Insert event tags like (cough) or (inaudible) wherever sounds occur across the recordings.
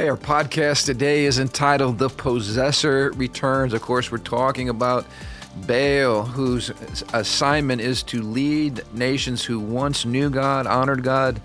Hey, our podcast today is entitled The Possessor Returns. Of course, we're talking about Baal, whose assignment is to lead nations who once knew God, honored God,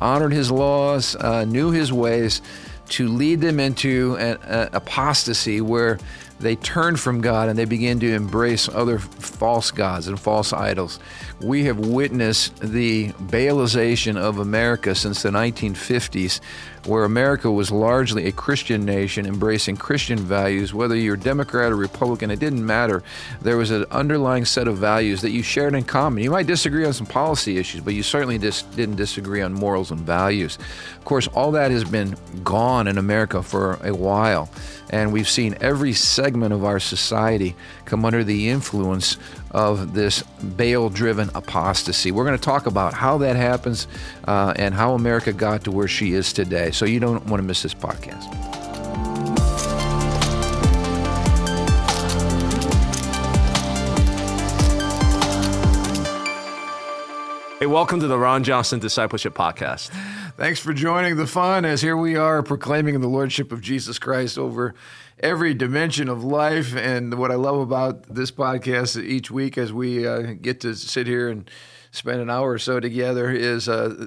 honored his laws, uh, knew his ways, to lead them into an, an apostasy where they turn from God and they begin to embrace other false gods and false idols. We have witnessed the Baalization of America since the 1950s, where America was largely a Christian nation embracing Christian values. Whether you're Democrat or Republican, it didn't matter. There was an underlying set of values that you shared in common. You might disagree on some policy issues, but you certainly dis- didn't disagree on morals and values. Of course, all that has been gone in America for a while, and we've seen every segment of our society come under the influence of this Baal driven apostasy. We're going to talk about how that happens uh, and how America got to where she is today. So you don't want to miss this podcast. Hey, welcome to the Ron Johnson Discipleship Podcast. Thanks for joining the fun as here we are proclaiming the Lordship of Jesus Christ over every dimension of life. And what I love about this podcast each week as we uh, get to sit here and spend an hour or so together is uh,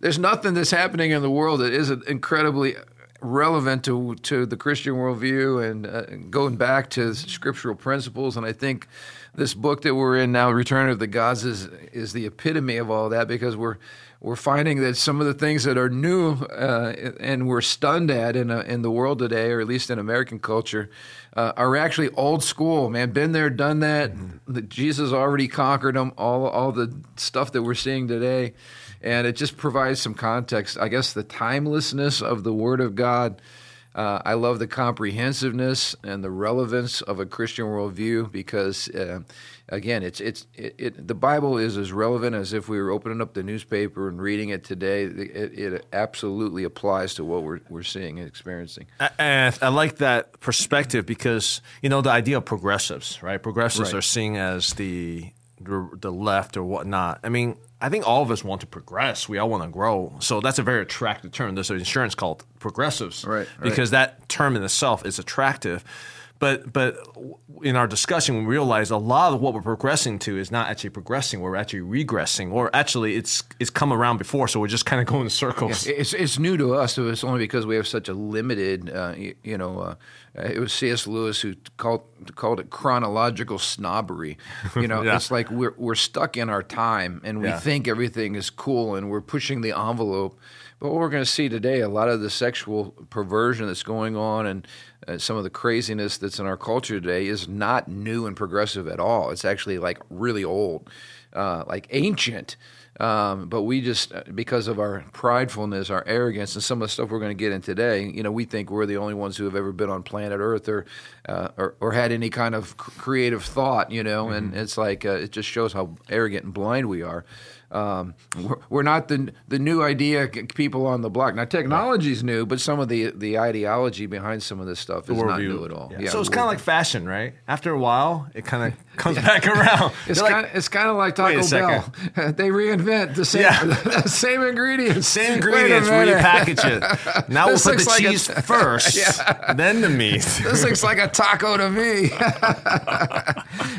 there's nothing that's happening in the world that isn't incredibly relevant to to the Christian worldview and uh, going back to scriptural principles. And I think this book that we're in now, Return of the Gods, is is the epitome of all that because we're we're finding that some of the things that are new uh, and we're stunned at in, a, in the world today, or at least in American culture, uh, are actually old school. Man, been there, done that. Mm-hmm. Jesus already conquered them. All all the stuff that we're seeing today, and it just provides some context. I guess the timelessness of the Word of God. Uh, I love the comprehensiveness and the relevance of a Christian worldview because uh, again, it's it's it, it, the Bible is as relevant as if we were opening up the newspaper and reading it today. It, it absolutely applies to what we're we're seeing and experiencing. And I like that perspective because you know the idea of progressives, right? Progressives Right. are seen as the the left or whatnot. I mean, I think all of us want to progress. We all want to grow. So that's a very attractive term. There's an insurance called progressives, Right, right. Because that term in itself is attractive. But but in our discussion, we realized a lot of what we're progressing to is not actually progressing. We're actually regressing, or actually it's it's come around before. So we're just kind of going in circles. It's it's new to us. It's only because we have such a limited, uh, you, you know. Uh, it was C.S. Lewis who called called it chronological snobbery. You know, (laughs) Yeah. it's like we're we're stuck in our time, and we Yeah. think everything is cool, and we're pushing the envelope. But what we're going to see today, a lot of the sexual perversion that's going on, and uh, some of the craziness that's in our culture today, is not new and progressive at all. It's actually like really old, uh, like ancient. Um, but we just, uh, because of our pridefulness, our arrogance, and some of the stuff we're going to get in today, you know, we think we're the only ones who have ever been on planet Earth or uh, or, or had any kind of creative thought, you know. And it's like uh, it just shows how arrogant and blind we are. Um, we're, we're not the the new idea people on the block. Now, technology's new, but some of the the ideology behind some of this stuff is not worldview. new at all. Yeah. so it's kind of like fashion, right? After a while, it kind of comes back around. (laughs) It's like, kind of it's kind of like Taco Bell. (laughs) they reinvent the same Yeah. (laughs) the same ingredients. same ingredients, repackage it. Now we'll put the like a- cheese first, then the meat. This looks like a taco to me.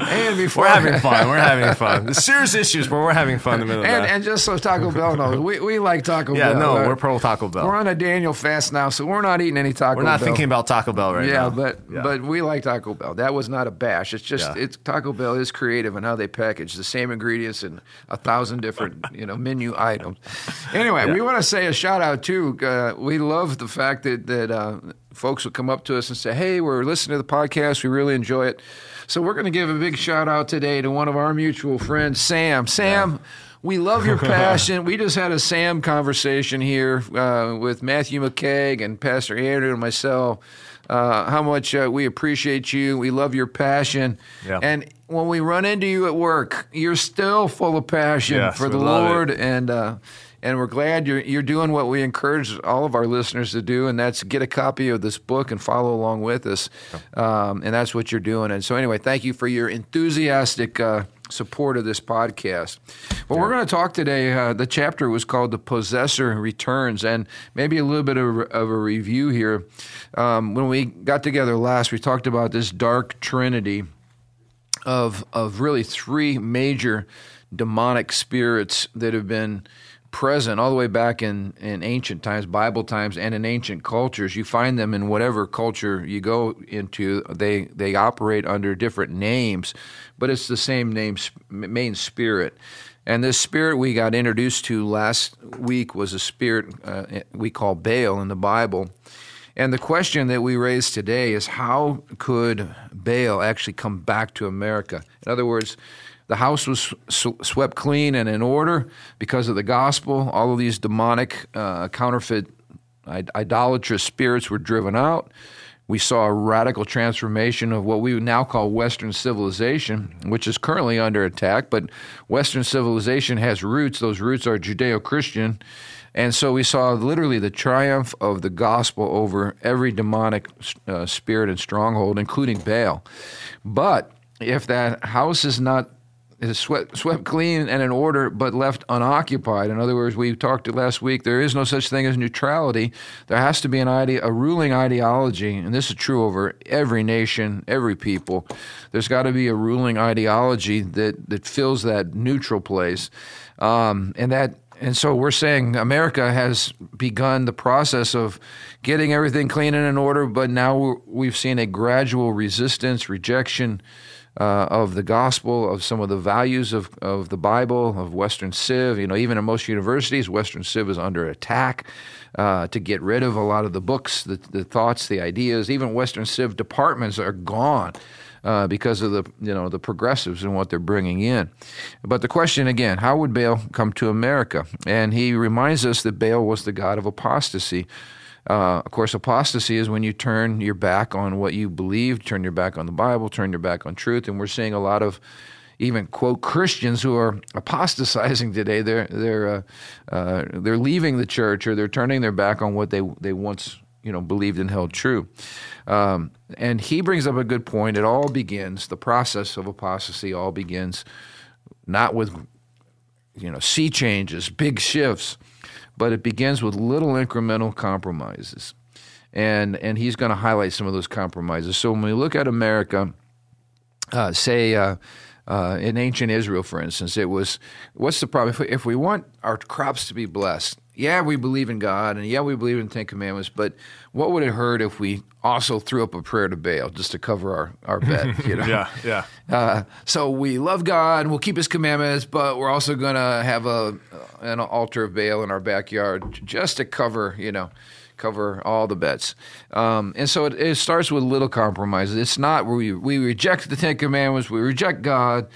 and before We're having fun. We're having fun. The serious issues, but we're having fun in the middle of And, and just so Taco Bell knows, we, we like Taco yeah, Bell. no, Uh, we're pro Taco Bell. we're on a Daniel fast now, so we're not eating any Taco Bell. We're not Bell. thinking about Taco Bell right yeah, now. but Yeah. but we like Taco Bell. That was not a bash. It's just Yeah. it's Taco Bell is creative in how they package the same ingredients in a thousand different (laughs) you know menu items. Anyway, we want to say a shout out too. Uh, we love the fact that that uh, folks will come up to us and say, "Hey, we're listening to the podcast. We really enjoy it." So we're going to give a big shout out today to one of our mutual friends, Sam. Sam. We love your (laughs) passion. we just had a Sam conversation here uh, with Matthew McKeag and Pastor Andrew and myself. Uh, how much uh, we appreciate you. We love your passion. Yeah. And when we run into you at work, you're still full of passion Yes, for the love it. Lord. And uh, and we're glad you're you're doing what we encourage all of our listeners to do, and that's get a copy of this book and follow along with us. Um, and that's what you're doing. And so anyway, thank you for your enthusiastic uh, support of this podcast. Well, we're going to talk today. Uh, the chapter was called "The Possessor Returns," and maybe a little bit of, of a review here. Um, when we got together last, we talked about this dark trinity of of really three major demonic spirits that have been present all the way back in, in ancient times, Bible times, and in ancient cultures. You find them in whatever culture you go into. They they operate under different names, but it's the same name, main spirit. And this spirit we got introduced to last week was a spirit uh, we call Baal in the Bible. And the question that we raise today is how could Baal actually come back to America? In other words, the house was swept clean and in order because of the gospel. All of these demonic, uh, counterfeit, idolatrous spirits were driven out. We saw a radical transformation of what we now call Western civilization, which is currently under attack. But Western civilization has roots. Those roots are Judeo Christian. And so we saw literally the triumph of the gospel over every demonic uh, spirit and stronghold, including Baal. But if that house is not is swept, swept clean and in order, but left unoccupied. In other words, we talked last week. There is no such thing as neutrality. There has to be an idea, a ruling ideology, and this is true over every nation, every people. There's got to be a ruling ideology that that fills that neutral place, um, and that. And so we're saying America has begun the process of getting everything clean and in order, but now we've seen a gradual resistance, rejection, uh, of the gospel, of some of the values of, of the Bible, of Western Civ. You know, even in most universities, Western Civ is under attack uh, to get rid of a lot of the books, the, the thoughts, the ideas. Even Western Civ departments are gone. Uh, because of the you know the progressives and what they're bringing in, but the question again: How would Baal come to America? And he reminds us that Baal was the god of apostasy. Uh, of course, apostasy is when you turn your back on what you believe, turn your back on the Bible, turn your back on truth. And we're seeing a lot of even quote Christians who are apostatizing today. They're they're uh, uh, they're leaving the church or they're turning their back on what they they once you know believed and held true. Um, and he brings up a good point. It all begins the process of apostasy. All begins not with you know sea changes, big shifts but it begins with little incremental compromises. And, and he's going to highlight some of those compromises. So when we look at America, uh, say uh, uh, in ancient Israel, for instance, it was what's the problem? If we, if we want our crops to be blessed, yeah, we believe in God and yeah, we believe in the Ten Commandments, but what would it hurt if we also threw up a prayer to Baal just to cover our, our (laughs) bet? You know? yeah, yeah. Uh, so we love God, we'll keep His commandments, but we're also going to have a an altar of Baal in our backyard just to cover, you know, cover all the bets. Um, and so it, it, starts with little compromises. It's not where we, we reject the Ten Commandments, we reject God,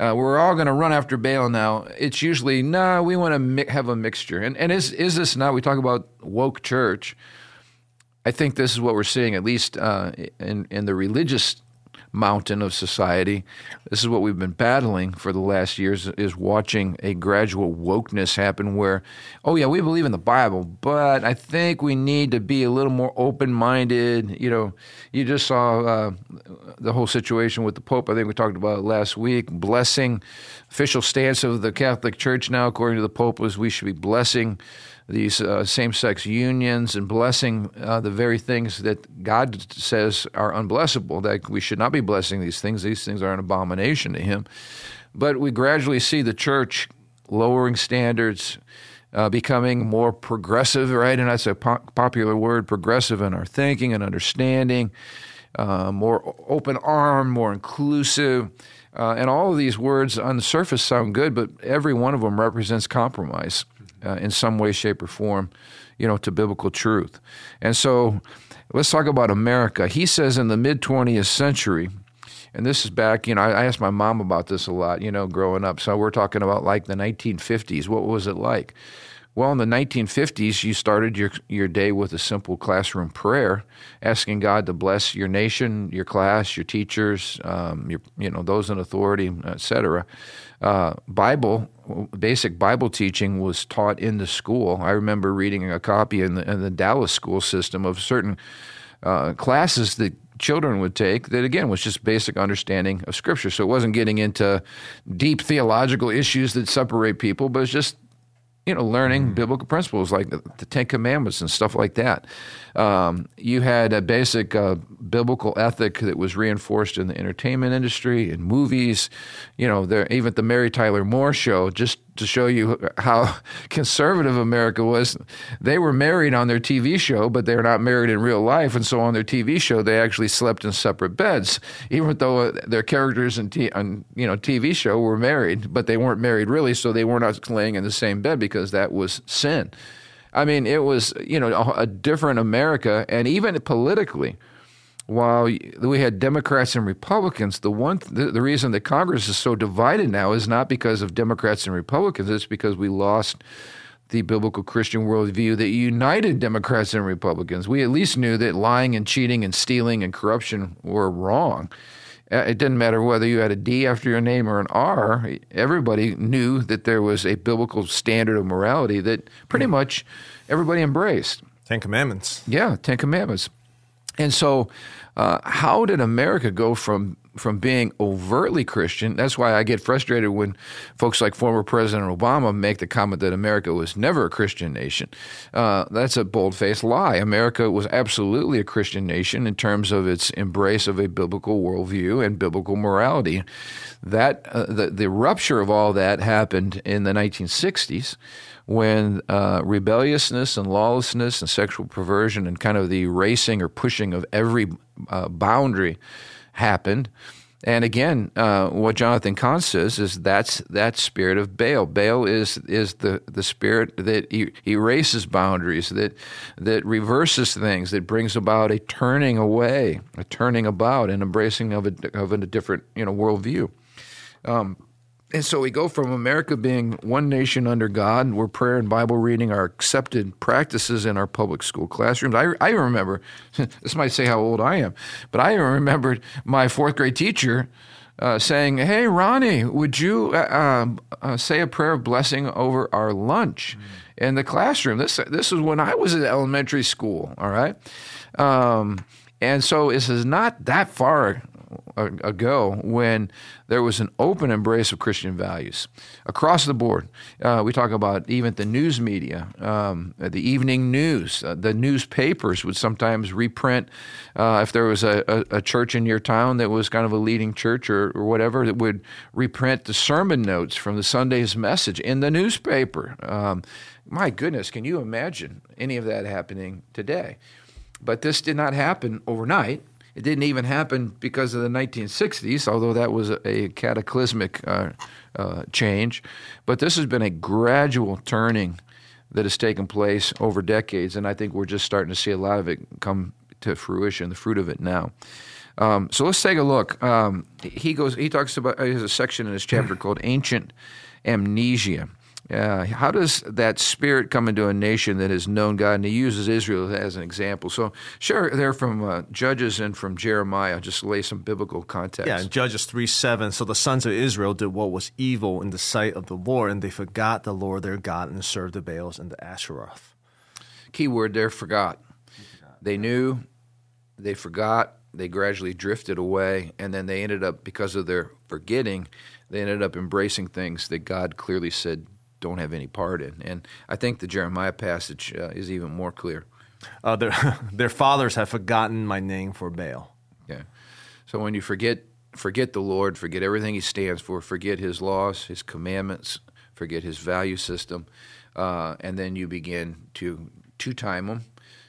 uh, we're all going to run after Baal now. It's usually, no, nah, we want to mi- have a mixture. And, and is, is this now, we talk about woke church. I think this is what we're seeing, at least uh, in, in the religious mountain of society. This is what we've been battling for the last years is watching a gradual wokeness happen where, oh yeah, we believe in the Bible, but I think we need to be a little more open-minded. You know, you just saw uh, the whole situation with the Pope. I think we talked about it last week. Blessing, official stance of the Catholic Church now, according to the Pope, was we should be blessing these uh, same sex unions and blessing uh, the very things that God says are unblessable, that we should not be blessing these things. These things are an abomination to Him. But we gradually see the church lowering standards, uh, becoming more progressive, right? And that's a po- popular word, progressive in our thinking and understanding, uh, more open arm, more inclusive. Uh, and all of these words on the surface sound good, but every one of them represents compromise uh, in some way, shape, or form, you know, to biblical truth. And so let's talk about America. He says in the mid 20th century, and this is back, you know, I, asked my mom about this a lot, you know, growing up. So we're talking about like the 1950s. What was it like? Well, in the 1950s, you started your your day with a simple classroom prayer, asking God to bless your nation, your class, your teachers, um, your you know those in authority, etc. Uh, Bible, basic Bible teaching was taught in the school. I remember reading a copy in the, in the Dallas school system of certain uh, classes that children would take that again was just basic understanding of scripture so it wasn't getting into deep theological issues that separate people but it's just you know learning mm. biblical principles like the, the, ten commandments and stuff like that um, you had a basic uh, biblical ethic that was reinforced in the entertainment industry in movies you know there even the mary tyler moore show just to show you how (laughs) conservative America was. They were married on their TV show, but they're not married in real life. And so on their TV show, they actually slept in separate beds, even though their characters in t- on you know TV show were married, but they weren't married really. So they were not laying in the same bed because that was sin. I mean, it was you know a, a different America, and even politically while we had Democrats and Republicans, the one the, the, reason that Congress is so divided now is not because of Democrats and Republicans. It's because we lost the biblical Christian worldview that united Democrats and Republicans. We at least knew that lying and cheating and stealing and corruption were wrong. Uh, it didn't matter whether you had a D after your name or an R. Everybody knew that there was a biblical standard of morality that pretty much everybody embraced. Ten Commandments. Yeah, Ten Commandments. And so, uh, how did America go from from being overtly Christian? That's why I get frustrated when folks like former President Obama make the comment that America was never a Christian nation. Uh, that's a bold faced lie. America was absolutely a Christian nation in terms of its embrace of a biblical worldview and biblical morality. That uh, the the rupture of all that happened in the 1960s when uh, rebelliousness and lawlessness and sexual perversion and kind of the erasing or pushing of every uh, boundary happened. And again, uh, what Jonathan Cahn says is that's that spirit of Baal. Baal is is the, the spirit that erases boundaries, that that reverses things, that brings about a turning away, a turning about, and embracing of a of a different you know worldview. Um, and so we go from America being one nation under God, where prayer and Bible reading are accepted practices in our public school classrooms. I, I remember, (laughs) this might say how old I am, but I remembered my fourth grade teacher uh, saying, Hey, Ronnie, would you uh, um, uh, say a prayer of blessing over our lunch mm. in the classroom? This, this was when I was in elementary school, all right? Um, and so this is not that far ago when there was an open embrace of Christian values across the board. Uh, we talk about even the news media, um, the evening news, uh, the newspapers would sometimes reprint uh, if there was a, a, a, church in your town that was kind of a leading church or, or, whatever that would reprint the sermon notes from the Sunday's message in the newspaper. Um, my goodness, can you imagine any of that happening today? But this did not happen overnight. It didn't even happen because of the 1960s, although that was a, cataclysmic uh, uh, change. But this has been a gradual turning that has taken place over decades, and I think we're just starting to see a lot of it come to fruition, the fruit of it now. Um, so let's take a look. Um, he goes. He talks about. He has a section in his chapter called "Ancient Amnesia." Uh, how does that spirit come into a nation that has known God? And he uses Israel as an example. So, sure, they're from uh, Judges and from Jeremiah. Just lay some biblical context. Yeah, in Judges 3 7. So the sons of Israel did what was evil in the sight of the Lord, and they forgot the Lord their God and served the Baals and the Asheroth. Key word there forgot. They knew, they forgot, they gradually drifted away, and then they ended up, because of their forgetting, they ended up embracing things that God clearly said don't have any part in. And I think the Jeremiah passage uh, is even more clear. Uh, their, (laughs) their fathers have forgotten my name for Baal. Yeah. So when you forget forget the Lord, forget everything He stands for, forget His laws, His commandments, forget His value system, uh, and then you begin to two time them.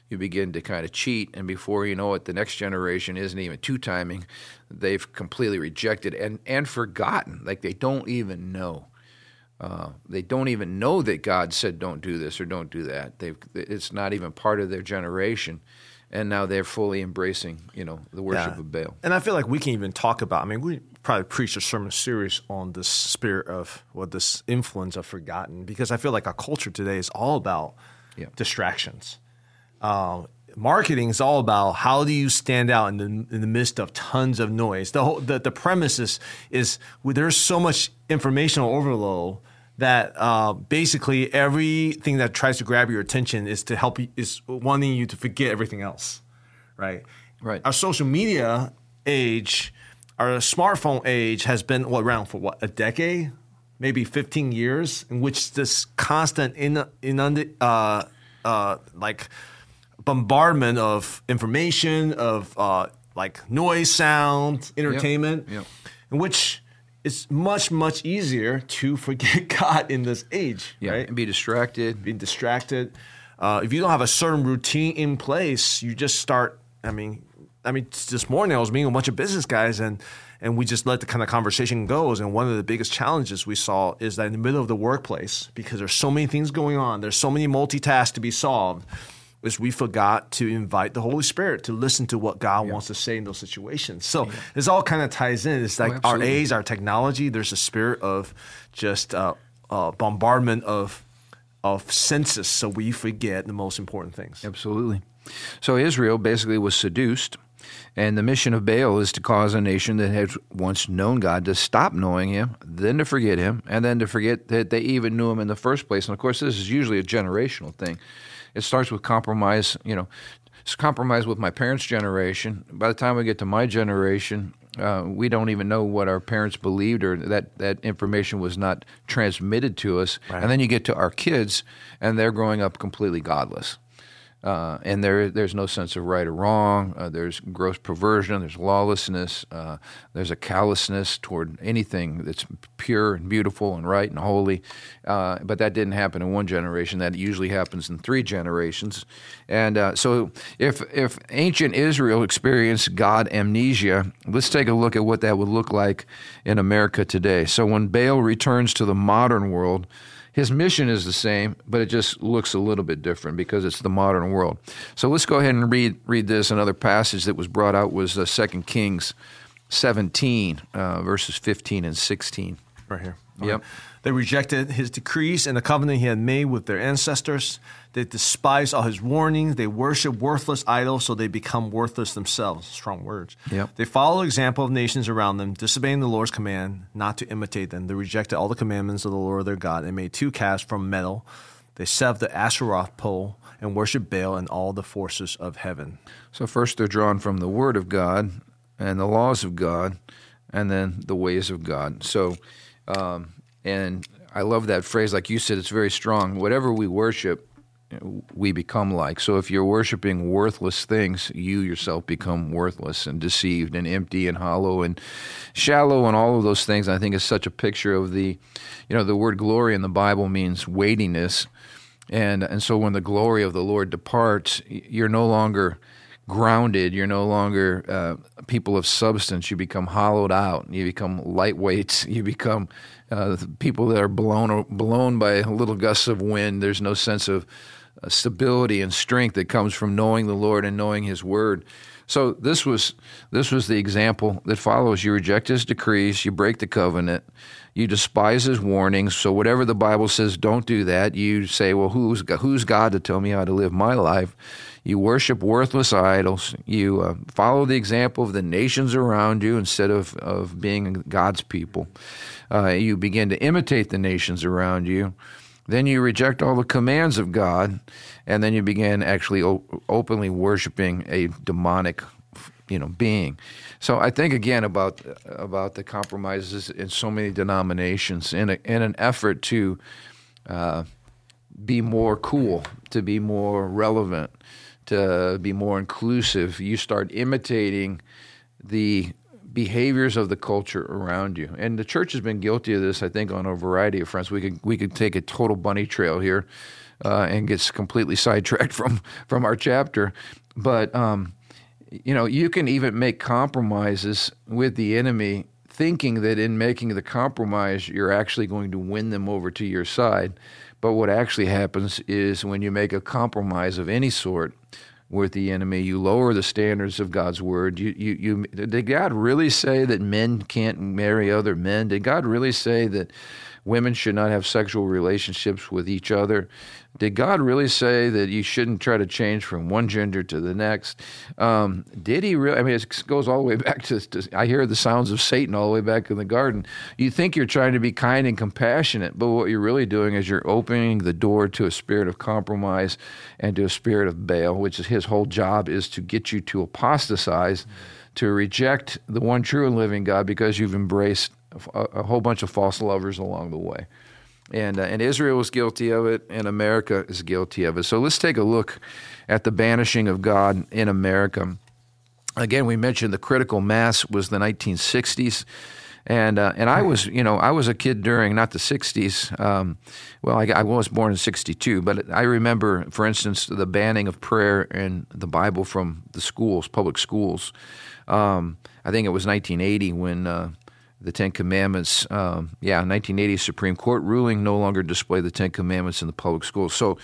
You begin to kind of cheat, and before you know it, the next generation isn't even two timing. They've completely rejected and, and forgotten. Like they don't even know. Uh, they don't even know that God said don't do this or don't do that. They've, it's not even part of their generation, and now they're fully embracing, you know, the worship yeah. of Baal. And I feel like we can even talk about. I mean, we probably preach a sermon series on this spirit of what this influence of forgotten, because I feel like our culture today is all about yeah. distractions. Uh, marketing is all about how do you stand out in the, in the midst of tons of noise. The whole the, the premise is, is there's so much informational overload that uh, basically everything that tries to grab your attention is to help you is wanting you to forget everything else, right? Right. Our social media age, our smartphone age has been what, around for what a decade, maybe 15 years, in which this constant in, inund, uh, uh, like bombardment of information, of uh, like noise, sound, entertainment, Yep. in which it's much much easier to (laughs) forget God in this age, Yeah, right? and be distracted. being distracted. Uh, if you don't have a certain routine in place, you just start. I mean, I mean, this morning I was meeting a bunch of business guys, and and we just let the kind of conversation goes. And one of the biggest challenges we saw is that in the middle of the workplace, because there's so many things going on, there's so many multitasks to be solved, is we forgot to invite the Holy Spirit to listen to what God wants to say in those situations. So this all kind of ties in. It's like our absolutely. age, our technology. There's a spirit of just uh, uh, bombardment of of senses, so we forget the most important things. Absolutely. So Israel basically was seduced, and the mission of Baal is to cause a nation that had once known God to stop knowing Him, then to forget Him, and then to forget that they even knew Him in the first place. And of course, this is usually a generational thing. It starts with compromise. You know, it's compromise with my parents' generation. By the time we get to my generation, uh, we don't even know what our parents believed, or that that information was not transmitted to us. And then you get to our kids, and they're growing up completely godless. Uh, and there, there's no sense of right or wrong. Uh, there's gross perversion. There's lawlessness. Uh, there's a callousness toward anything that's pure and beautiful and right and holy. Uh, but that didn't happen in one generation. That usually happens in three generations. And uh, so, if if ancient Israel experienced God amnesia, let's take a look at what that would look like in America today. So, when Baal returns to the modern world. His mission is the same, but it just looks a little bit different because it's the modern world. So let's go ahead and read read this. Another passage that was brought out was uh, 2 Kings 17, uh, verses 15 and 16. Right here. Yep. They rejected his decrees and the covenant he had made with their ancestors. They despise all his warnings. They worship worthless idols, so they become worthless themselves. Strong words. Yep. They follow the example of nations around them, disobeying the Lord's command not to imitate them. They rejected all the commandments of the Lord their God and made two calves from metal. They set up the Asheroth pole and worship Baal and all the forces of heaven. So first they're drawn from the Word of God and the laws of God, and then the ways of God. So, um, and I love that phrase, like you said, it's very strong. Whatever we worship, we become like. So if you're worshiping worthless things, you yourself become worthless and deceived and empty and hollow and shallow and all of those things. I think is such a picture of the, you know, the word glory in the Bible means weightiness. And and so when the glory of the Lord departs, you're no longer grounded. You're no longer uh, people of substance. You become hollowed out. You become lightweights. (laughs) You become uh, people that are blown blown by little gusts of wind. There's no sense of stability and strength that comes from knowing the Lord and knowing His Word. So this was this was the example that follows. You reject His decrees. You break the covenant. You despise His warnings. So whatever the Bible says, don't do that. You say, well, who's who's God to tell me how to live my life? You worship worthless idols. You uh, follow the example of the nations around you instead of, of being God's people. Uh, you begin to imitate the nations around you. Then you reject all the commands of God, and then you begin actually o- openly worshiping a demonic, you know, being. So I think again about about the compromises in so many denominations in a, in an effort to uh, be more cool, to be more relevant, to be more inclusive. You start imitating the behaviors of the culture around you. And the church has been guilty of this, I think, on a variety of fronts. We could we could take a total bunny trail here uh, and get completely sidetracked (laughs) from from our chapter, but um, you know you can even make compromises with the enemy. Thinking that in making the compromise, you're actually going to win them over to your side. But what actually happens is when you make a compromise of any sort, with the enemy. You lower the standards of God's word. You, you, you, did God really say that men can't marry other men? Did God really say that women should not have sexual relationships with each other. Did God really say that you shouldn't try to change from one gender to the next? Um, did He really? I mean, it goes all the way back to, to, I hear the sounds of Satan all the way back in the garden. You think you're trying to be kind and compassionate, but what you're really doing is you're opening the door to a spirit of compromise and to a spirit of Baal, which is his whole job is to get you to apostatize. To reject the one true and living God because you've embraced a, a whole bunch of false lovers along the way. And, uh, and Israel was guilty of it, and America is guilty of it. So let's take a look at the banishing of God in America. Again, we mentioned the critical mass was the 1960s. And uh, and I was you know I was a kid during not the '60s. Um, well, I, I, was born in '62, but I remember, for instance, the banning of prayer and the Bible from the schools, public schools. Um, I think it was 1980 when uh, the Ten Commandments, um, yeah, 1980 Supreme Court ruling no longer display the Ten Commandments in the public schools. So,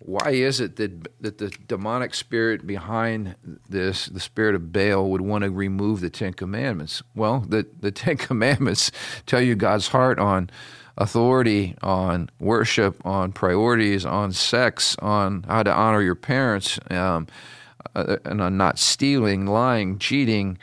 why is it that that the demonic spirit behind this, the spirit of Baal, would want to remove the Ten Commandments? Well, the the Ten (laughs) Commandments tell you God's heart on authority, on worship, on priorities, on sex, on how to honor your parents. Um, uh, and on not stealing, lying, cheating.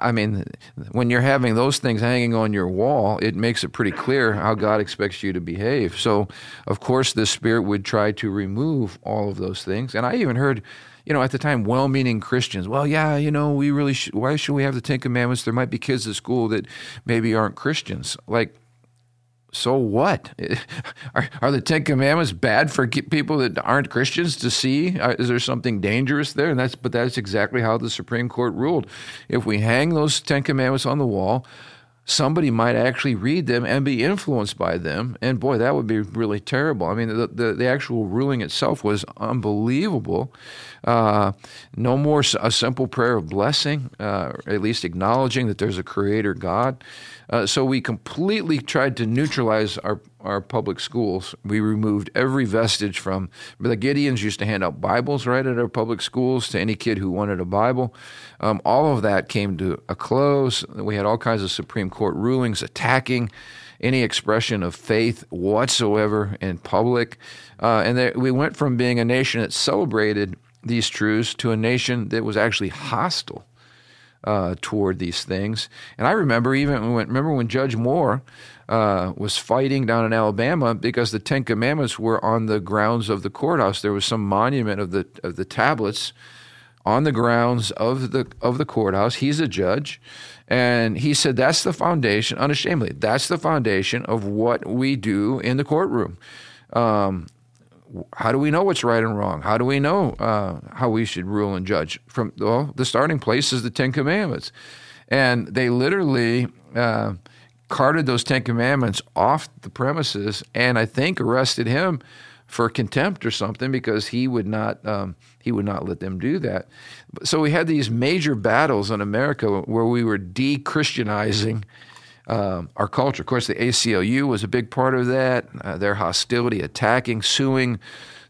I mean, when you're having those things hanging on your wall, it makes it pretty clear how God expects you to behave. So, of course, the Spirit would try to remove all of those things. And I even heard, you know, at the time, well meaning Christians, well, yeah, you know, we really should, why should we have the Ten Commandments? There might be kids at school that maybe aren't Christians. Like, so what? (laughs) Are, are, the Ten Commandments bad for people that aren't Christians to see? Uh, is there something dangerous there? And that's but that's exactly how the Supreme Court ruled. If we hang those Ten Commandments on the wall, somebody might actually read them and be influenced by them. And boy, that would be really terrible. I mean, the, the, the actual ruling itself was unbelievable. Uh, no more a simple prayer of blessing, uh, at least acknowledging that there's a creator God. Uh, so we completely tried to neutralize our, our public schools. We removed every vestige from the Gideons used to hand out Bibles right at our public schools to any kid who wanted a Bible. Um, all of that came to a close. We had all kinds of Supreme Court rulings attacking any expression of faith whatsoever in public. Uh, and there, we went from being a nation that celebrated these truths to a nation that was actually hostile uh, toward these things. And I remember even when, remember when Judge Moore uh, was fighting down in Alabama because the Ten Commandments were on the grounds of the courthouse. There was some monument of the of the tablets on the grounds of the of the courthouse. He's a judge, and he said that's the foundation, unashamedly, that's the foundation of what we do in the courtroom. Um, how do we know what's right and wrong? How do we know uh, how we should rule and judge? From well, the starting place is the Ten Commandments, and they literally uh, carted those Ten Commandments off the premises, and I think arrested him for contempt or something because he would not um, he would not let them do that. So we had these major battles in America where we were de-Christianizing um, our culture. Of course, the ACLU was a big part of that. Uh, their hostility, attacking, suing,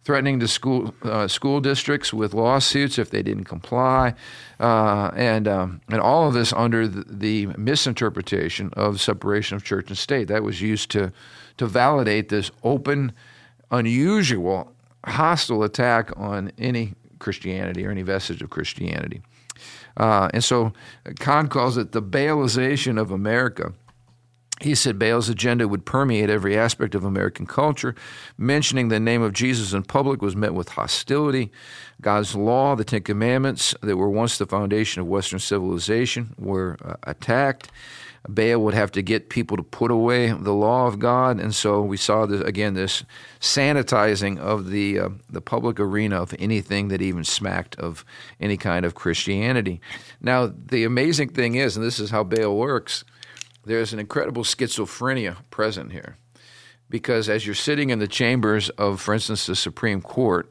threatening to school uh, school districts with lawsuits if they didn't comply, uh, and um, and all of this under the, the, misinterpretation of separation of church and state. That was used to to validate this open, unusual, hostile attack on any Christianity or any vestige of Christianity. Uh, and so Cahn calls it the Baalization of America. He said Baal's agenda would permeate every aspect of American culture. Mentioning the name of Jesus in public was met with hostility. God's law, the Ten Commandments, that were once the foundation of Western civilization, were uh, attacked. Baal would have to get people to put away the law of God, and so we saw this again this sanitizing of the uh, the public arena of anything that even smacked of any kind of Christianity. Now, the amazing thing is, and this is how Baal works there's an incredible schizophrenia present here. Because as you're sitting in the chambers of, for instance, the Supreme Court,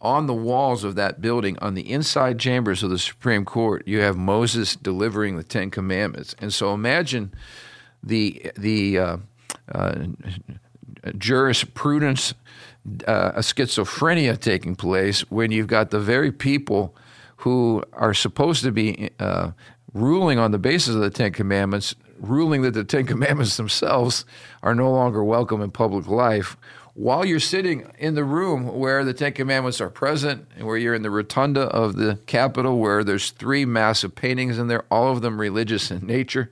on the walls of that building, on the inside chambers of the Supreme Court, you have Moses delivering the Ten Commandments. And so imagine the, the uh, uh, jurisprudence, uh, a schizophrenia taking place when you've got the very people who are supposed to be uh, ruling on the basis of the Ten Commandments ruling that the Ten Commandments themselves are no longer welcome in public life, while you're sitting in the room where the Ten Commandments are present, and where you're in the rotunda of the Capitol, where there's three massive paintings in there, all of them religious in nature.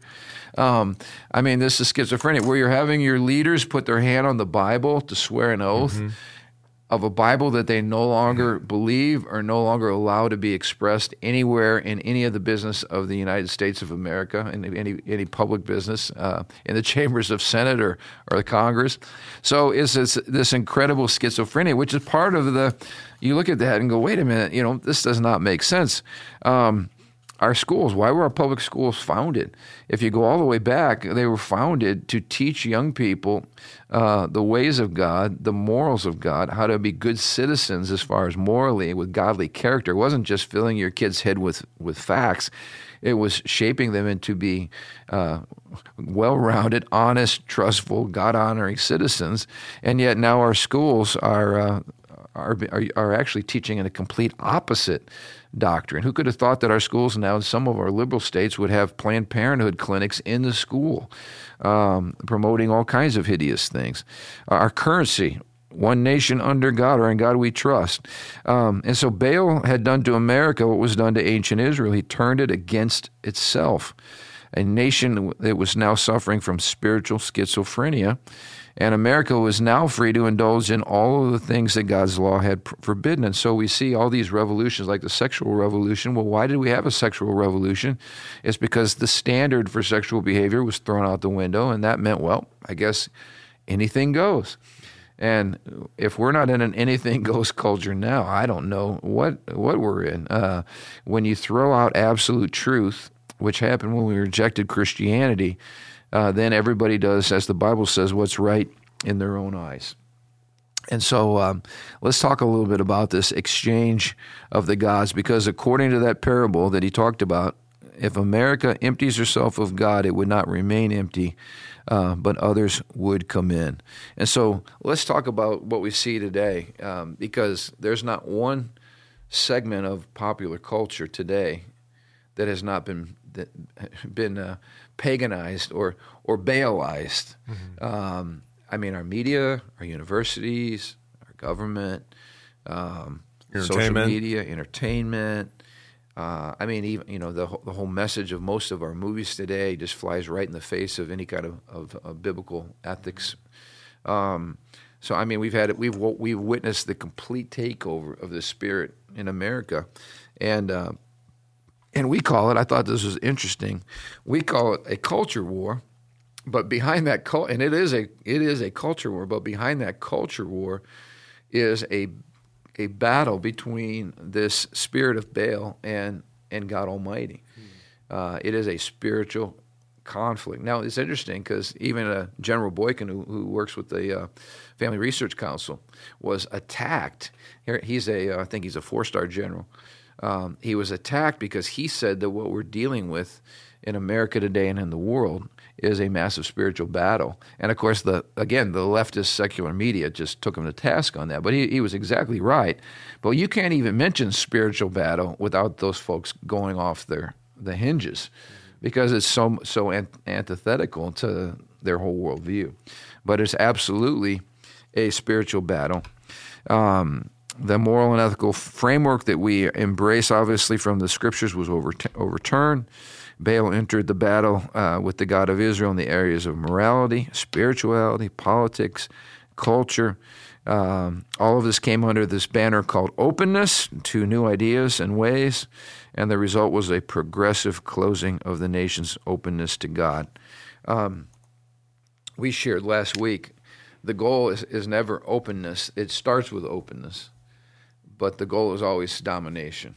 Um, I mean, this is schizophrenic, where you're having your leaders put their hand on the Bible to swear an oath. Mm-hmm of a Bible that they no longer believe or no longer allow to be expressed anywhere in any of the business of the United States of America, in any any public business, uh, in the (laughs) chambers of Senate or, or the Congress. So it's this, this incredible schizophrenia, which is part of the. You look at that and go, wait a minute, you know, this does not make sense. Um, our schools. Why were our public schools founded? If you go all the way back, they were founded to teach young people uh, the ways of God, the morals of God, how to be good citizens as far as morally with godly character. It wasn't just filling your kid's head with, with facts, it was shaping them into be uh, well rounded, honest, trustful, God honoring citizens. And yet now our schools are. Uh, are, are, are actually teaching in a complete opposite doctrine. Who could have thought that our schools now, in some of our liberal states, would have Planned Parenthood clinics in the school, um, promoting all kinds of hideous things? Our currency, one nation under God, or in God we trust. Um, and so Baal had done to America what was done to ancient Israel. He turned it against itself. A nation that was now suffering from spiritual schizophrenia and America was now free to indulge in all of the things that God's law had forbidden. And so we see all these revolutions, like the sexual revolution. Well, why did we have a sexual revolution? It's because the standard for sexual behavior was thrown out the window, and that meant, well, I guess anything goes. And if we're not in an anything (laughs) goes culture now, I don't know what what we're in. Uh, when you throw out absolute truth, which happened when we rejected Christianity, uh, then everybody does, as the Bible says, what's right in their own eyes. And so um, let's talk a little bit about this exchange of the gods, because according to that parable that he talked about, if America empties herself of God, it would not remain empty, uh, but others would come in. And so let's talk about what we see today, um, because there's not one segment of popular culture today that has not been (laughs) been uh, paganized or or Baalized. Mm-hmm. Um, I mean, our media, our universities, our government, um, social media, entertainment. Uh, I mean, even you know the the whole message of most of our movies today just flies right in the face of any kind of, of, of biblical ethics. Um, so I mean, we've had we've we've witnessed the complete takeover of the spirit in America, and uh, and we call it. I thought this was interesting. We call it a culture war, but behind that cult, and it is a it is a culture war. But behind that culture war is a a battle between this spirit of Baal and and God Almighty. Hmm. Uh, it is a spiritual conflict. Now it's interesting because even uh, General Boykin, who, who works with the uh, Family Research Council, was attacked. Here, he's a uh, I think he's a four star general um, he was attacked because he said that what we're dealing with in America today and in the world is a massive spiritual battle. And of course, the again, the leftist secular media just took him to task on that. But he, he was exactly right. But you can't even mention spiritual battle without those folks going off their the hinges because it's so so antithetical to their whole worldview. But it's absolutely a spiritual battle. Um, the moral and ethical framework that we embrace, obviously, from the scriptures was overturned. Baal entered the battle uh, with the God of Israel in the areas of morality, spirituality, politics, culture. Um, all of this came under this banner called openness to new ideas and ways, and the result was a progressive closing of the nation's openness to God. Um, we shared last week the goal is, is never openness, it starts with openness but the goal is always domination.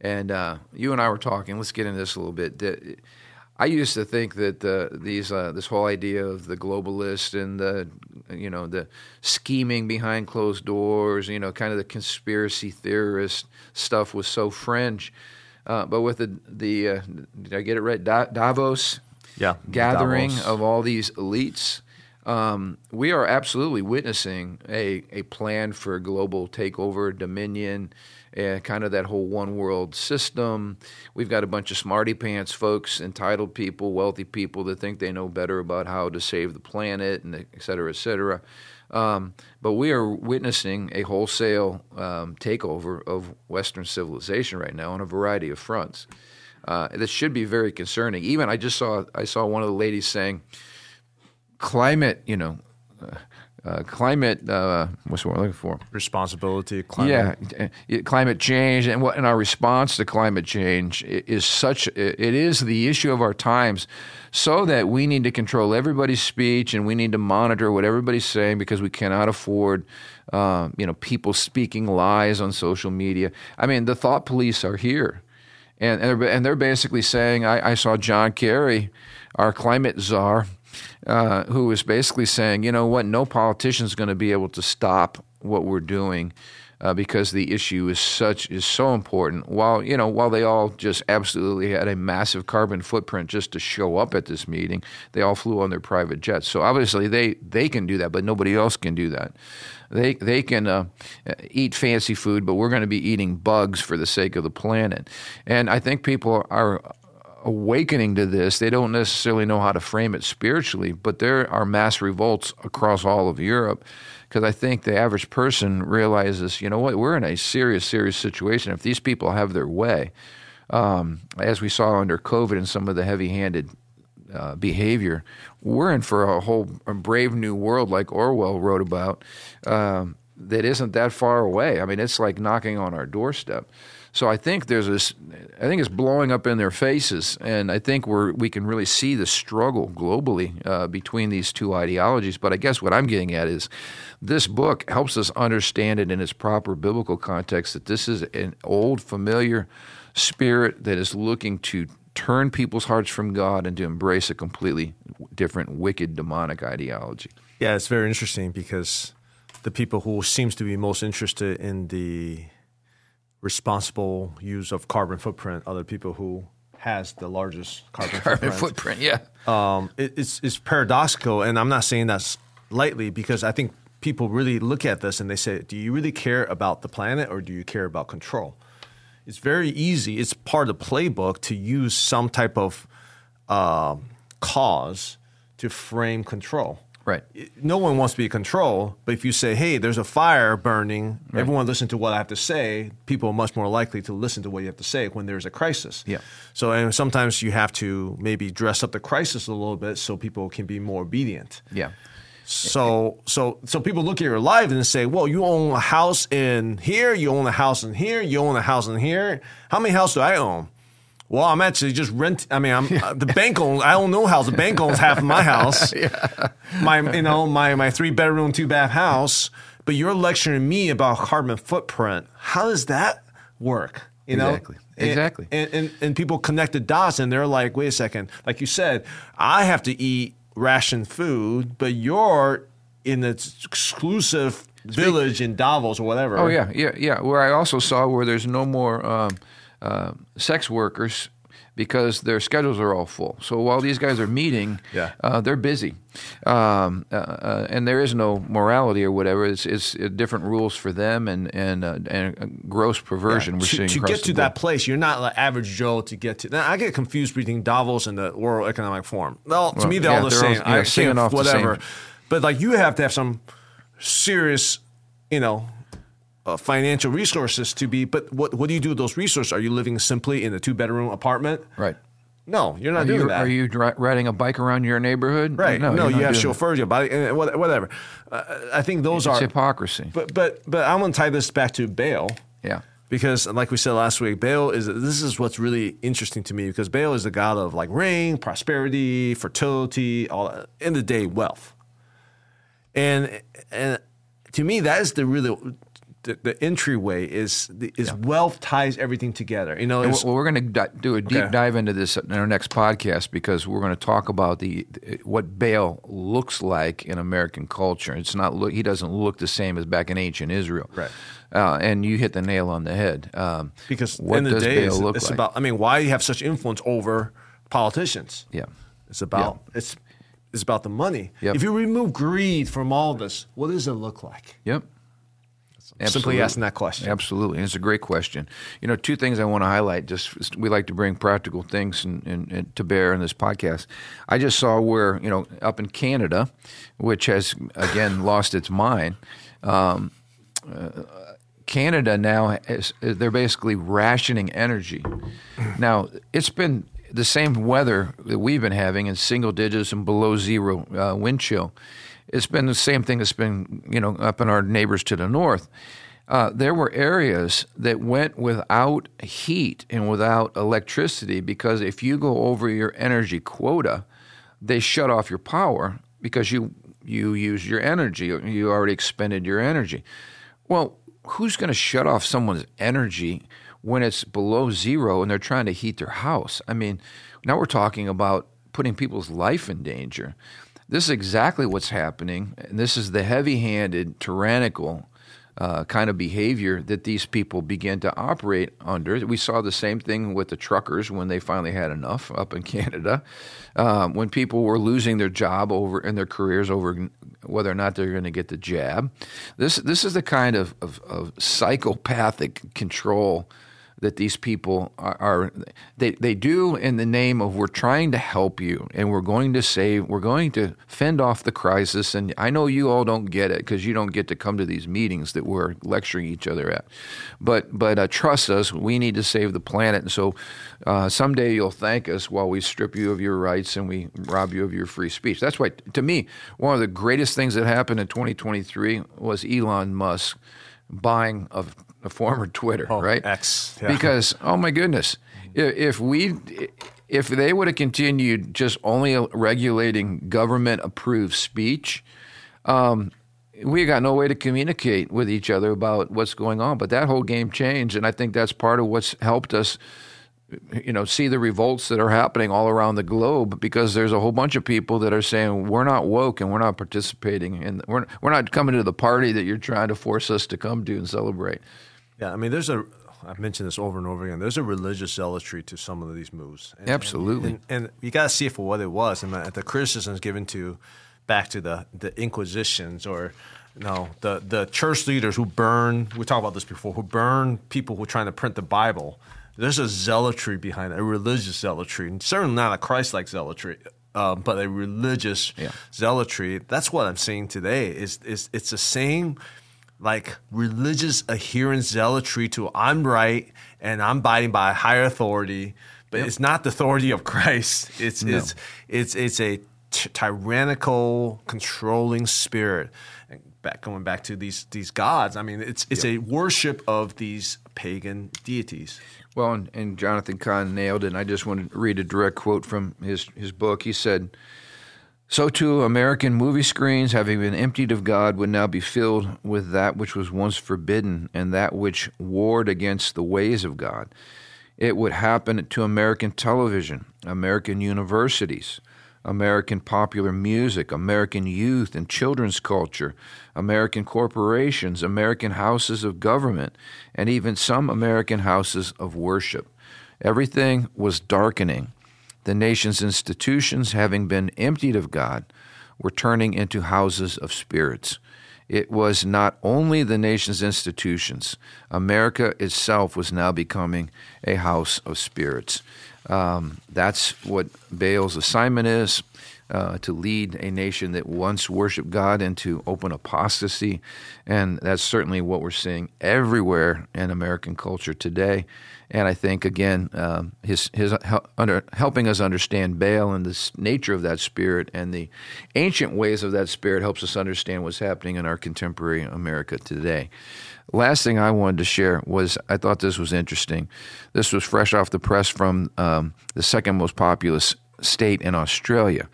And uh, you and I were talking. Let's get into this a little bit. I used to think that uh, these uh, this whole idea of the globalist and the you know the scheming behind closed doors, you know, kind of the conspiracy theorist stuff was so fringe. Uh, but with the the uh, did I get it right? Davos, yeah, gathering Davos. of all these elites um, we are absolutely witnessing a, a plan for global takeover, dominion, and kind of that whole one world system. We've got a bunch of smarty pants folks, entitled people, wealthy people that think they know better about how to save the planet, and et cetera, et cetera. Um, but we are witnessing a wholesale um, takeover of Western civilization right now on a variety of fronts. Uh, this should be very concerning. Even I just saw I saw one of the ladies saying, "Climate, you know, uh, uh, climate. Uh, what's what we're looking for? Responsibility, climate. Yeah, uh, climate change, and what and our response to climate change is such. It is the issue of our times, so that we need to control everybody's speech and we need to monitor what everybody's saying because we cannot afford. Uh, you know, people speaking lies on social media. I mean, the thought police are here, and and they're, and they're basically saying. I, I saw John Kerry, our climate czar uh, who was basically saying, you know what, no politician is going to be able to stop what we're doing. Uh, because the issue is such is so important. While you know, while they all just absolutely had a massive carbon footprint just to show up at this meeting, they all flew on their private jets. So obviously they they can do that, but nobody else can do that. They they can uh, eat fancy food, but we're going to be eating bugs for the sake of the planet. And I think people are awakening to this. They don't necessarily know how to frame it spiritually, but there are mass revolts across all of Europe because I think the average person realizes, you know what, we're in a serious, serious situation. If these people have their way, um, as we saw under COVID and some of the heavy handed uh, behavior, we're in for a whole a brave new world like Orwell wrote about um, that isn't that far away. I mean, it's like knocking on our doorstep. So I think there's this. I think it's blowing up in their faces, and I think we're we can really see the struggle globally uh, between these two ideologies. But I guess what I'm getting at is this book helps us understand it in its proper biblical context. That this is an old, familiar spirit that is looking to turn people's hearts from God and to embrace a completely different, wicked, demonic ideology. Yeah, it's very interesting because the people who seems to be most interested in the responsible use of carbon footprint other people who has the largest (laughs) carbon, carbon footprint. footprint. Yeah, um, it, it's it's paradoxical, and I'm not saying that lightly because I think people really look at this and they say, "Do you really care about the planet, or do you care about control?" It's very easy. It's part of the playbook to use some type of uh, cause to frame control. Right. No one wants to be in control, but if you say, "Hey, there's a fire burning," right. everyone listen to what I have to say. People are much more likely to listen to what you have to say when there's a crisis. Yeah. So, and sometimes you have to maybe dress up the crisis a little bit so people can be more obedient. Yeah. So, so, so people look at your life and say, "Well, you own a house in here, you own a house in here, you own a house in here. How many houses do I own?" Well, I'm actually just rent. I mean, I'm uh, the bank owns. I don't know house. The bank owns half of my house. (laughs) yeah. My, you know, my my three bedroom, two bath house. But you're lecturing me about carbon footprint. How does that work? You know, exactly. And, exactly. And, and and people connect the dots, and they're like, wait a second. Like you said, I have to eat ration food, but you're in the exclusive village in Davos or whatever. Oh yeah, yeah, yeah. Where I also saw where there's no more. Um, uh, sex workers because their schedules are all full. So while these guys are meeting, yeah. uh, they're busy, um, uh, uh, and there is no morality or whatever. It's, it's different rules for them and and, uh, and gross perversion. Yeah. We're to, seeing to get to that place. You're not like average Joe to get to. Now, I get confused between Davos and the World Economic Forum. Well, to well, me, they're yeah, all the they're same. All, yeah, I can't whatever, but like you have to have some serious, you know uh, financial resources to be. But what what do you do with those resources? Are you living simply in a two bedroom apartment? Right. No, you're not are doing you, that. Are you dri- riding a bike around your neighborhood? Right. No, no you have chauffeurs, your body, whatever. Uh, I think those it's are hypocrisy. But but but I'm going to tie this back to Baal. Yeah. Because, like we said last week, Baal is this is what's really interesting to me because Baal is the god of like rain, prosperity, fertility, all in the day wealth, and and to me that is the really the, the entryway is the, is yeah. wealth ties everything together. You know, well, we're going to do a deep okay. dive into this in our next podcast because we're going to talk about the what Baal looks like in American culture. It's not look he doesn't look the same as back in ancient Israel. Right. Uh, and you hit the nail on the head. Um, because what in the does day, Baal it's, look it's like? about. I mean, why you have such influence over politicians? Yeah. It's about yeah. it's is about the money. Yep. If you remove greed from all of this, what does it look like? Yep. Simply asking that question. Absolutely, and it's a great question. You know, two things I want to highlight. Just we like to bring practical things and to bear in this podcast. I just saw where you know up in Canada, which has again (laughs) lost its mind. Um, uh, Canada now is, they're basically rationing energy. Now it's been the same weather that we've been having in single digits and below zero uh, wind chill. It's been the same thing that's been you know up in our neighbors to the north. Uh, there were areas that went without heat and without electricity because if you go over your energy quota, they shut off your power because you you use your energy. You already expended your energy. Well, who's going to shut off someone's energy when it's below zero and they're trying to heat their house? I mean, now we're talking about putting people's life in danger. This is exactly what's happening, and this is the heavy-handed, tyrannical uh, kind of behavior that these people begin to operate under. We saw the same thing with the truckers when they finally had enough up in (laughs) Canada, um, when people were losing their job over and their careers over whether or not they're going to get the jab. This this is the kind of, of, of psychopathic control that these people are, are, they, they do in the name of we're trying to help you and we're going to save we're going to fend off the crisis and i know you all don't get it because you don't get to come to these meetings that we're lecturing each other at. But but uh, trust us we need to save the planet and so uh, someday you'll thank us while we strip you of your rights and we rob you of your free speech. That's why to me one of the greatest things that happened in 2023 was elon musk buying of a former Twitter, Oh, right? X, yeah. Because oh my goodness, if, if we if they would have continued just only regulating government approved speech, um, we got no way to communicate with each other about what's going on. But that whole game changed, and I think that's part of what's helped us you know see the revolts that are happening all around the globe because there's a whole bunch of people that are saying we're not woke and we're not participating and we're we're not coming to the party that you're trying to force us to come to and celebrate. Yeah, I mean, there's a. I've mentioned this over and over again. There's a religious zealotry to some of these moves. And, Absolutely. and, and, and you got to see it for what it was. And the criticisms given to, back to the the Inquisitions or, you know, the the church leaders who burn. We talked about this before. Who burn people who are trying to print the Bible. There's a zealotry behind it, a religious zealotry, and certainly not a Christ-like zealotry. Uh, but a religious Yeah. zealotry. That's what I'm seeing today. Is is it's the same like religious adherence zealotry to I'm right and I'm abiding by a higher authority, but it's not the authority of Christ. It's it's it's it's a t- tyrannical, controlling spirit. And back going back to these these gods. I mean, it's it's a worship of these pagan deities. Well, and, and Jonathan Cahn nailed it. And I just want to read a direct quote from his, his book. He said, So too, American movie screens, having been emptied of God, would now be filled with that which was once forbidden and that which warred against the ways of God. It would happen to American television, American universities, American popular music, American youth and children's culture, American corporations, American houses of government, and even some American houses of worship. Everything was darkening. The nation's institutions, having been emptied of God, were turning into houses of spirits. It was not only the nation's institutions, America itself was now becoming a house of spirits. Um, that's what Baal's assignment is uh, to lead a nation that once worshiped God into open apostasy. And that's certainly what we're seeing everywhere in American culture today. And I think, again, um, his, his hel- under, helping us understand Baal and the nature of that spirit and the ancient ways of that spirit helps us understand what's happening in our contemporary America today. Last thing I wanted to share was I thought this was interesting. This was fresh off the press from um, the second most populous state in Australia,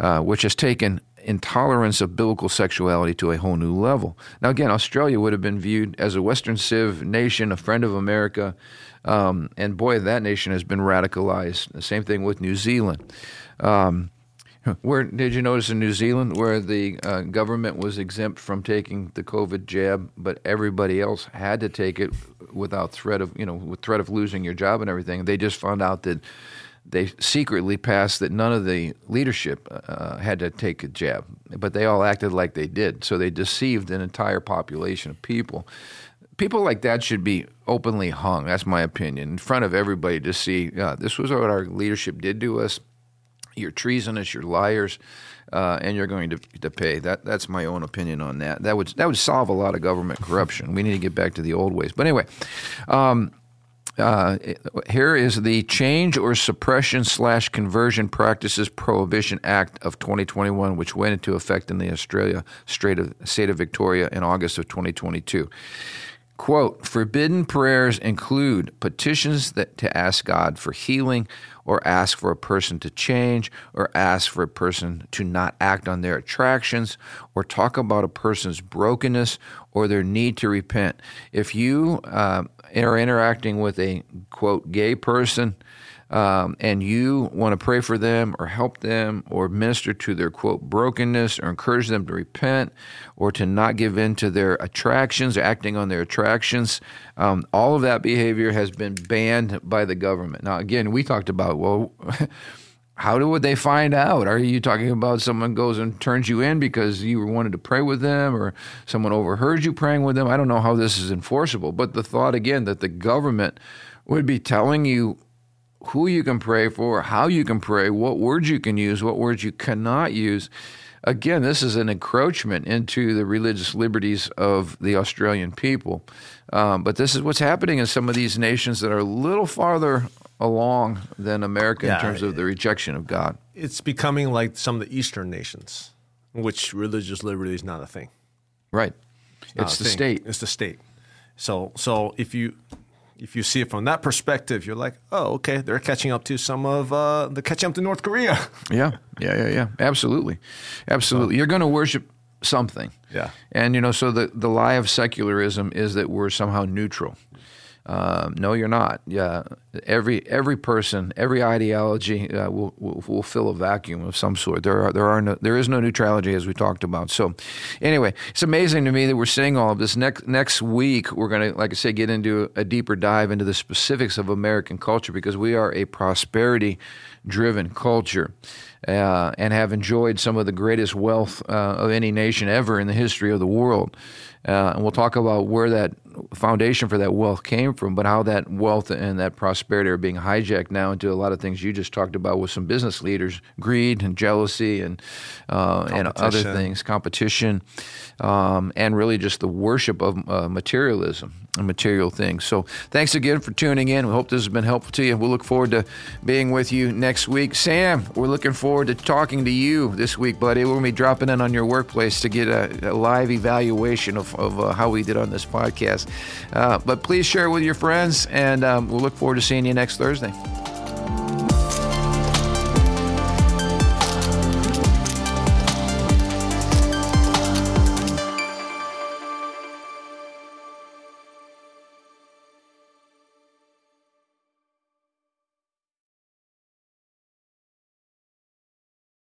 uh, which has taken intolerance of biblical sexuality to a whole new level. Now, again, Australia would have been viewed as a Western Civ nation, a friend of America, um, and boy, that nation has been radicalized. The same thing with New Zealand. Um, where did you notice in New Zealand where the uh, government was exempt from taking the COVID jab, but everybody else had to take it without threat of you know with threat of losing your job and everything? They just found out that they secretly passed that none of the leadership uh, had to take a jab, but they all acted like they did. So they deceived an entire population of people. People like that should be openly hung. That's my opinion in front of everybody to see. Uh, this was what our leadership did to us. You're treasonous. You're liars. Uh, and you're going to, to pay. That that's my own opinion on that. That would that would solve a lot of government corruption. We need to get back to the old ways. But anyway, um, uh, here is the Change or Suppression slash Conversion Practices Prohibition Act of 2021, which went into effect in the Australia state of, state of Victoria in August of 2022. Quote, forbidden prayers include petitions that to ask God for healing or ask for a person to change or ask for a person to not act on their attractions or talk about a person's brokenness or their need to repent. If you uh, are interacting with a quote gay person um, and you want to pray for them or help them or minister to their quote brokenness or encourage them to repent or to not give in to their attractions acting on their attractions, um, all of that behavior has been banned by the government. Now, again, we talked about, well, (laughs) how would they find out? Are you talking about someone goes and turns you in because you wanted to pray with them or someone overheard you praying with them? I don't know how this is enforceable, but the thought again that the government would be telling you who you can pray for, how you can pray, what words you can use, what words you cannot use. Again, this is an encroachment into the religious liberties of the Australian people. Um, but this is what's happening in some of these nations that are a little farther along than America yeah, in terms of the rejection of God. It's becoming like some of the Eastern nations, which religious liberty is not a thing. Right. It's, it's the thing. state. It's the state. So, so if you if you see it from that perspective, you're like, oh, okay, they're catching up to some of uh, the catching up to North Korea. (laughs) yeah, yeah, yeah, yeah. Absolutely, absolutely. You're going to worship something. Yeah. And you know, so the the lie of secularism is that we're somehow neutral. Um, no, you're not. Yeah, every every person, every ideology uh, will, will, will fill a vacuum of some sort. There are there are no there is no neutrality as we talked about. So, anyway, it's amazing to me that we're seeing all of this. Next next week, we're going to, like I say, get into a deeper dive into the specifics of American culture because we are a prosperity driven culture. Uh, and have enjoyed some of the greatest wealth uh, of any nation ever in the history of the world. Uh, and we'll talk about where that foundation for that wealth came from, but how that wealth and that prosperity are being hijacked now into a lot of things you just talked about with some business leaders, greed and jealousy and uh, and other things, competition, um, and really just the worship of uh, materialism material things. So thanks again for tuning in. We hope this has been helpful to you. We'll look forward to being with you next week. Sam, we're looking forward to talking to you this week, buddy. We're going to be dropping in on your workplace to get a, a live evaluation of, of uh, how we did on this podcast. Uh, but please share it with your friends, and um, we'll look forward to seeing you next Thursday.